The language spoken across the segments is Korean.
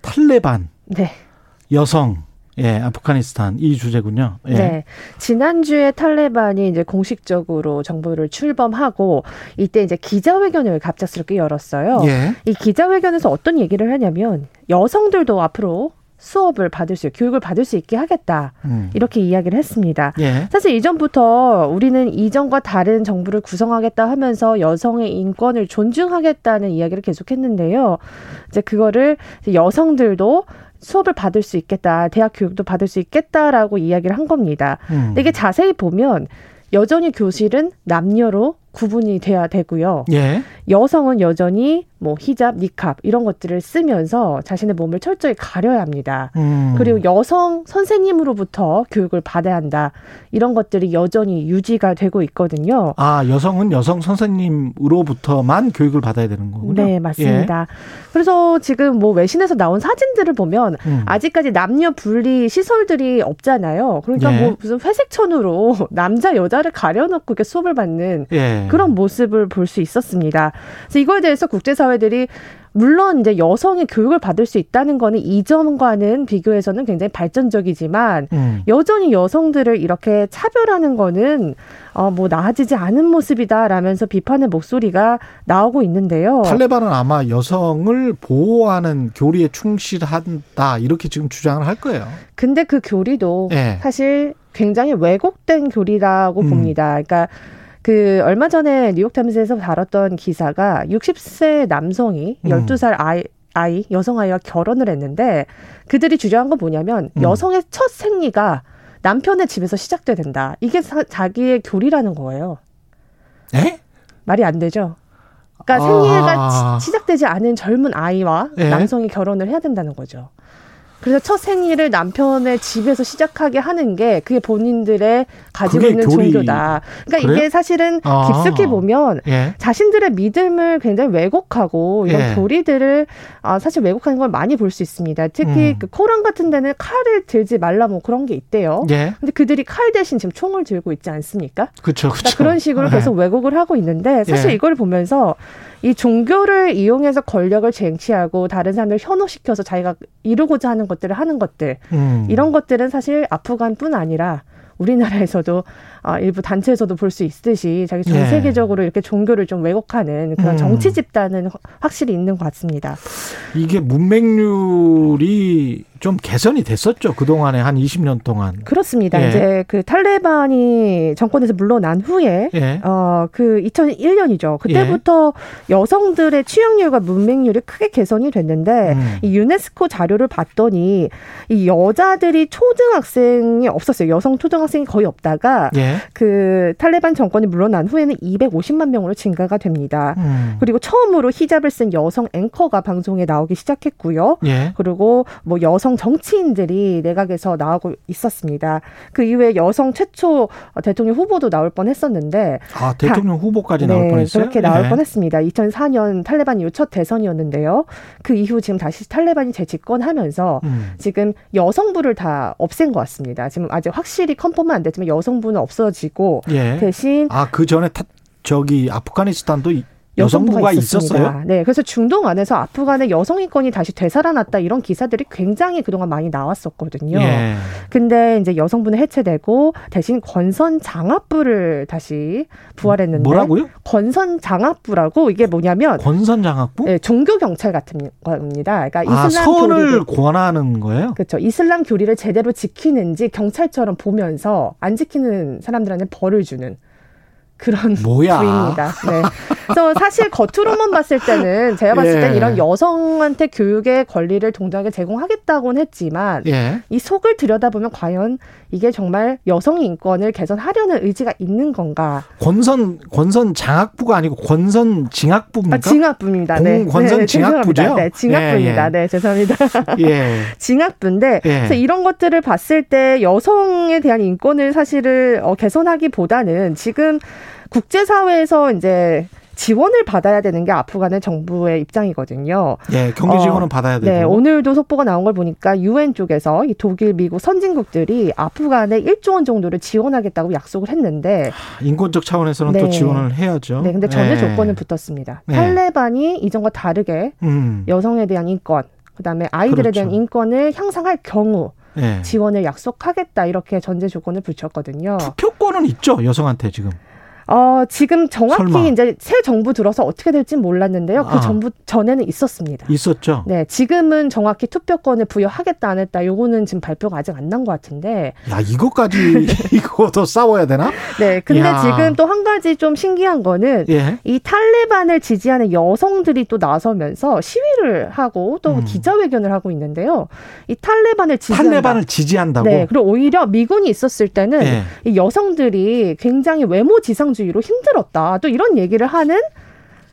탈레반 네. 여성 예, 아프가니스탄 이 주제군요. 예. 네. 지난주에 탈레반이 이제 공식적으로 정부를 출범하고 이때 이제 기자회견을 갑작스럽게 열었어요. 예. 이 기자회견에서 어떤 얘기를 하냐면 여성들도 앞으로 수업을 받을 수, 교육을 받을 수 있게 하겠다. 음. 이렇게 이야기를 했습니다. 예. 사실 이전부터 우리는 이전과 다른 정부를 구성하겠다 하면서 여성의 인권을 존중하겠다는 이야기를 계속했는데요. 이제 그거를 여성들도 수업을 받을 수 있겠다, 대학 교육도 받을 수 있겠다라고 이야기를 한 겁니다. 음. 근데 이게 자세히 보면 여전히 교실은 남녀로 구분이 돼야 되고요. 예. 여성은 여전히 뭐 히잡, 니캅 이런 것들을 쓰면서 자신의 몸을 철저히 가려야 합니다. 음. 그리고 여성 선생님으로부터 교육을 받아야 한다. 이런 것들이 여전히 유지가 되고 있거든요. 아, 여성은 여성 선생님으로부터만 교육을 받아야 되는 거군요. 네, 맞습니다. 그래서 지금 뭐 외신에서 나온 사진들을 보면 예. 음. 아직까지 남녀 분리 시설들이 없잖아요. 그러니까 예. 뭐 무슨 회색 천으로 남자 여자를 가려놓고 이렇게 수업을 받는 예. 그런 모습을 볼 수 있었습니다. 그래서 이거에 대해서 국제사회 들이 물론 이제 여성이 교육을 받을 수 있다는 거는 이전과는 비교해서는 굉장히 발전적이지만 음. 여전히 여성들을 이렇게 차별하는 거는 어뭐 나아지지 않은 모습이다라면서 비판의 목소리가 나오고 있는데요. 탈레반은 아마 여성을 보호하는 교리에 충실한다 이렇게 지금 주장을 할 거예요. 근데 그 교리도 예. 사실 굉장히 왜곡된 교리라고 음. 봅니다. 그러니까 그 얼마 전에 뉴욕타임스에서 다뤘던 기사가 60세 남성이 음. 12살 아이 아이 여성 아이와 결혼을 했는데 그들이 주장한 건 뭐냐면 음. 여성의 첫 생리가 남편의 집에서 시작돼야 된다. 이게 사- 자기의 교리라는 거예요. 예? 말이 안 되죠. 그러니까 아. 생리가 시- 시작되지 않은 젊은 아이와 예. 남성이 결혼을 해야 된다는 거죠. 그래서 첫 생리를 남편의 집에서 시작하게 하는 게 그게 본인들의 가지고 그게 있는 교리- 종교다. 그러니까 그래요? 이게 사실은 아. 깊숙이 보면 예. 자신들의 믿음을 굉장히 왜곡하고 이런 예. 교리들을 아, 사실 왜곡하는 걸 많이 볼 수 있습니다. 특히 음. 그 코란 같은 데는 칼을 들지 말라 뭐 그런 게 있대요. 예. 근데 그들이 칼 대신 지금 총을 들고 있지 않습니까? 그렇죠. 그러니까 그런 식으로 계속 왜곡을 하고 있는데 사실 예. 이걸 보면서 이 종교를 이용해서 권력을 쟁취하고 다른 사람을 현혹시켜서 자기가 이루고자 하는 것들을 하는 것들 음. 이런 것들은 사실 아프간뿐 아니라 우리나라에서도 아, 일부 단체에서도 볼 수 있듯이 자기 전 예. 세계적으로 이렇게 종교를 좀 왜곡하는 그런 음. 정치 집단은 확- 확실히 있는 것 같습니다. 이게 문맹률이 좀 개선이 됐었죠. 그동안에 한 20년 동안. 그렇습니다. 예. 이제 그 탈레반이 정권에서 물러난 후에 예. 어, 그 2001년이죠. 그때부터 여성들의 취업률과 문맹률이 크게 개선이 됐는데 음. 이 유네스코 자료를 봤더니 이 여자들이 초등학생이 없었어요. 여성 초등학생이 거의 없다가 예. 그 탈레반 정권이 물러난 후에는 250만 명으로 증가가 됩니다. 음. 그리고 처음으로 히잡을 쓴 여성 앵커가 방송에 나오기 시작했고요. 예. 그리고 뭐 여성 정치인들이 내각에서 나오고 있었습니다. 그 이후에 여성 최초 대통령 후보도 나올 뻔했었는데 아, 대통령 후보까지 나올 네, 뻔했어요. 그렇게 나올 예. 뻔했습니다. 2004년 탈레반 이후 첫 대선이었는데요. 그 이후 지금 다시 탈레반이 재집권하면서 음. 지금 여성부를 다 없앤 것 같습니다. 지금 아직 확실히 컨펌은 안 됐지만 여성부는 없어지고 예. 대신 아, 그 전에 타, 저기 아프가니스탄도 이- 여성부가. 있었어요? 네, 그래서 중동 안에서 아프간의 여성 인권이 다시 되살아났다 이런 기사들이 굉장히 그동안 많이 나왔었거든요. 예. 근데 이제 여성부는 해체되고 대신 권선 장학부를 다시 부활했는데 뭐라고요? 권선 장학부라고 이게 뭐냐면 권선 장학부? 네, 종교 경찰 같은 겁니다. 그러니까 아, 이슬람 선을 교리를 권하는 거예요? 그렇죠. 이슬람 교리를 제대로 지키는지 경찰처럼 보면서 안 지키는 사람들한테 벌을 주는 그런 뭐야. 부입니다. 네. 그래서 사실 겉으로만 봤을 때는 제가 봤을 예. 땐 이런 여성한테 교육의 권리를 동등하게 제공하겠다고는 했지만 예. 이 속을 들여다보면 과연 이게 정말 여성의 인권을 개선하려는 의지가 있는 건가? 권선 권선 장학부가 아니고 권선 징학부입니까? 아, 징악부입니다. 공- 네. 권선 네? 죄송합니다. 네, 징악부입니다. 예, 예. 네, 죄송합니다. 예. 징악부인데 예. 그래서 이런 것들을 봤을 때 여성에 대한 인권을 사실을 어, 개선하기보다는 지금 국제사회에서 이제 지원을 받아야 되는 게 아프간의 정부의 입장이거든요. 예, 경제 지원은 어, 받아야 되고. 네, 오늘도 속보가 나온 걸 보니까 유엔 쪽에서 이 독일, 미국 선진국들이 아프간에 1조 원 정도를 지원하겠다고 약속을 했는데 인권적 차원에서는 네. 또 지원을 해야죠. 네, 근데 전제 예. 조건은 붙었습니다. 네. 탈레반이 이전과 다르게 음. 여성에 대한 인권, 그다음에 아이들에 그렇죠. 대한 인권을 향상할 경우 예. 지원을 약속하겠다 이렇게 전제 조건을 붙였거든요. 투표권은 있죠, 여성한테 지금. 어, 지금 정확히 설마. 이제 새 정부 들어서 어떻게 될진 몰랐는데요. 그 아. 정부 전에는 있었습니다. 있었죠. 네, 지금은 정확히 투표권을 부여하겠다 안 했다. 요거는 지금 발표가 아직 안 난 것 같은데. 야, 이것까지 이거도 싸워야 되나? 네, 근데 야. 지금 또 한 가지 좀 신기한 거는 예. 이 탈레반을 지지하는 여성들이 또 나서면서 시위를 하고 또 음. 기자회견을 하고 있는데요. 이 탈레반을 지지한다. 탈레반을 지지한다고. 네, 그리고 오히려 미군이 있었을 때는 예. 이 여성들이 굉장히 외모 지상주의 로 힘들었다. 또 이런 얘기를 하는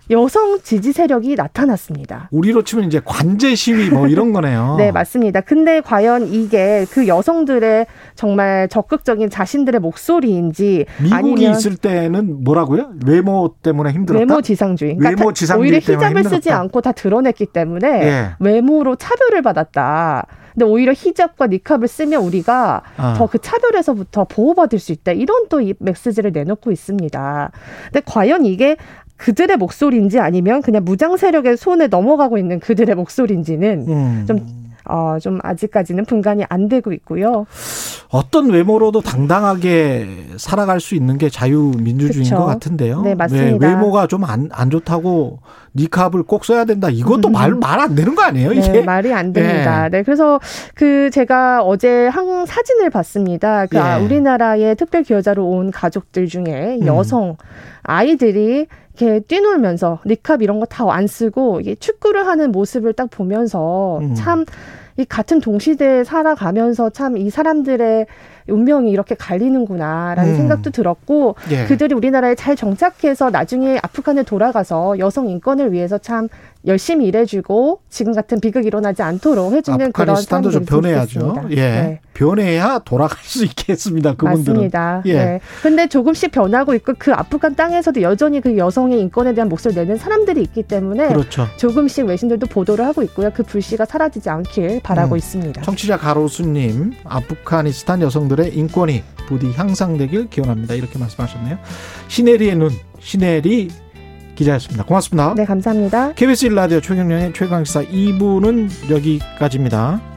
여성 지지 세력이 나타났습니다. 우리로 치면 이제 관제 시위 뭐 이런 거네요. 네, 맞습니다. 근데 과연 이게 그 여성들의 정말 적극적인 자신들의 목소리인지 미국이 아니면 있을 때는 뭐라고요? 외모 때문에 힘들었다. 외모 지상주의. 그러니까 외모 지상주의 오히려 히잡을 쓰지. 않고 다 드러냈기 때문에 예. 외모로 차별을 받았다. 근데 오히려 히잡과 니캅을 쓰면 우리가 아. 더그 차별에서부터 보호받을 수 있다. 이런 또 이 메시지를 내놓고 있습니다. 근데 과연 이게 그들의 목소리인지 아니면 그냥 무장 세력의 손에 넘어가고 있는 그들의 목소리인지는 음. 좀 어, 좀 아직까지는 분간이 안 되고 있고요. 어떤 외모로도 당당하게 살아갈 수 있는 게 자유민주주의인 그쵸. 것 같은데요. 네, 맞습니다. 외모가 좀 안 안 좋다고 니캅을 꼭 써야 된다. 이것도 말말 안 되는 거 아니에요? 네, 이게 말이 안 됩니다. 네, 그래서 그 제가 어제 한 사진을 봤습니다. 그 아, 예. 우리나라의 특별 기여자로 온 가족들 중에 음. 여성 아이들이 이렇게 뛰놀면서 니캅 이런 거 다 안 쓰고 이게 축구를 하는 모습을 딱 보면서 음. 참이 같은 동시대에 살아가면서 참 이 사람들의 운명이 이렇게 갈리는구나라는 음. 생각도 들었고 예. 그들이 우리나라에 잘 정착해서 나중에 아프간에 돌아가서 여성 인권을 위해서 참 열심히 일해주고 지금 같은 비극이 일어나지 않도록 해주는 그런 아프가니스탄도 좀 사람들이 변해야죠. 예. 네. 변해야 돌아갈 수 있겠습니다. 그분들은. 맞습니다. 예. 네. 근데 조금씩 변하고 있고 그 아프간 땅에서도 여전히 그 여성의 인권에 대한 목소리를 내는 사람들이 있기 때문에 그렇죠. 조금씩 외신들도 보도를 하고 있고요. 그 불씨가 사라지지 않길 바라고 음. 있습니다. 청취자 가로수님, 아프가니스탄 여성들의 인권이 부디 향상되길 기원합니다. 이렇게 말씀하셨네요. 시네리의 눈, 시네리 기자였습니다. 고맙습니다. 네, 감사합니다. KBS 1라디오 최경련의 최강시사 2부는 여기까지입니다.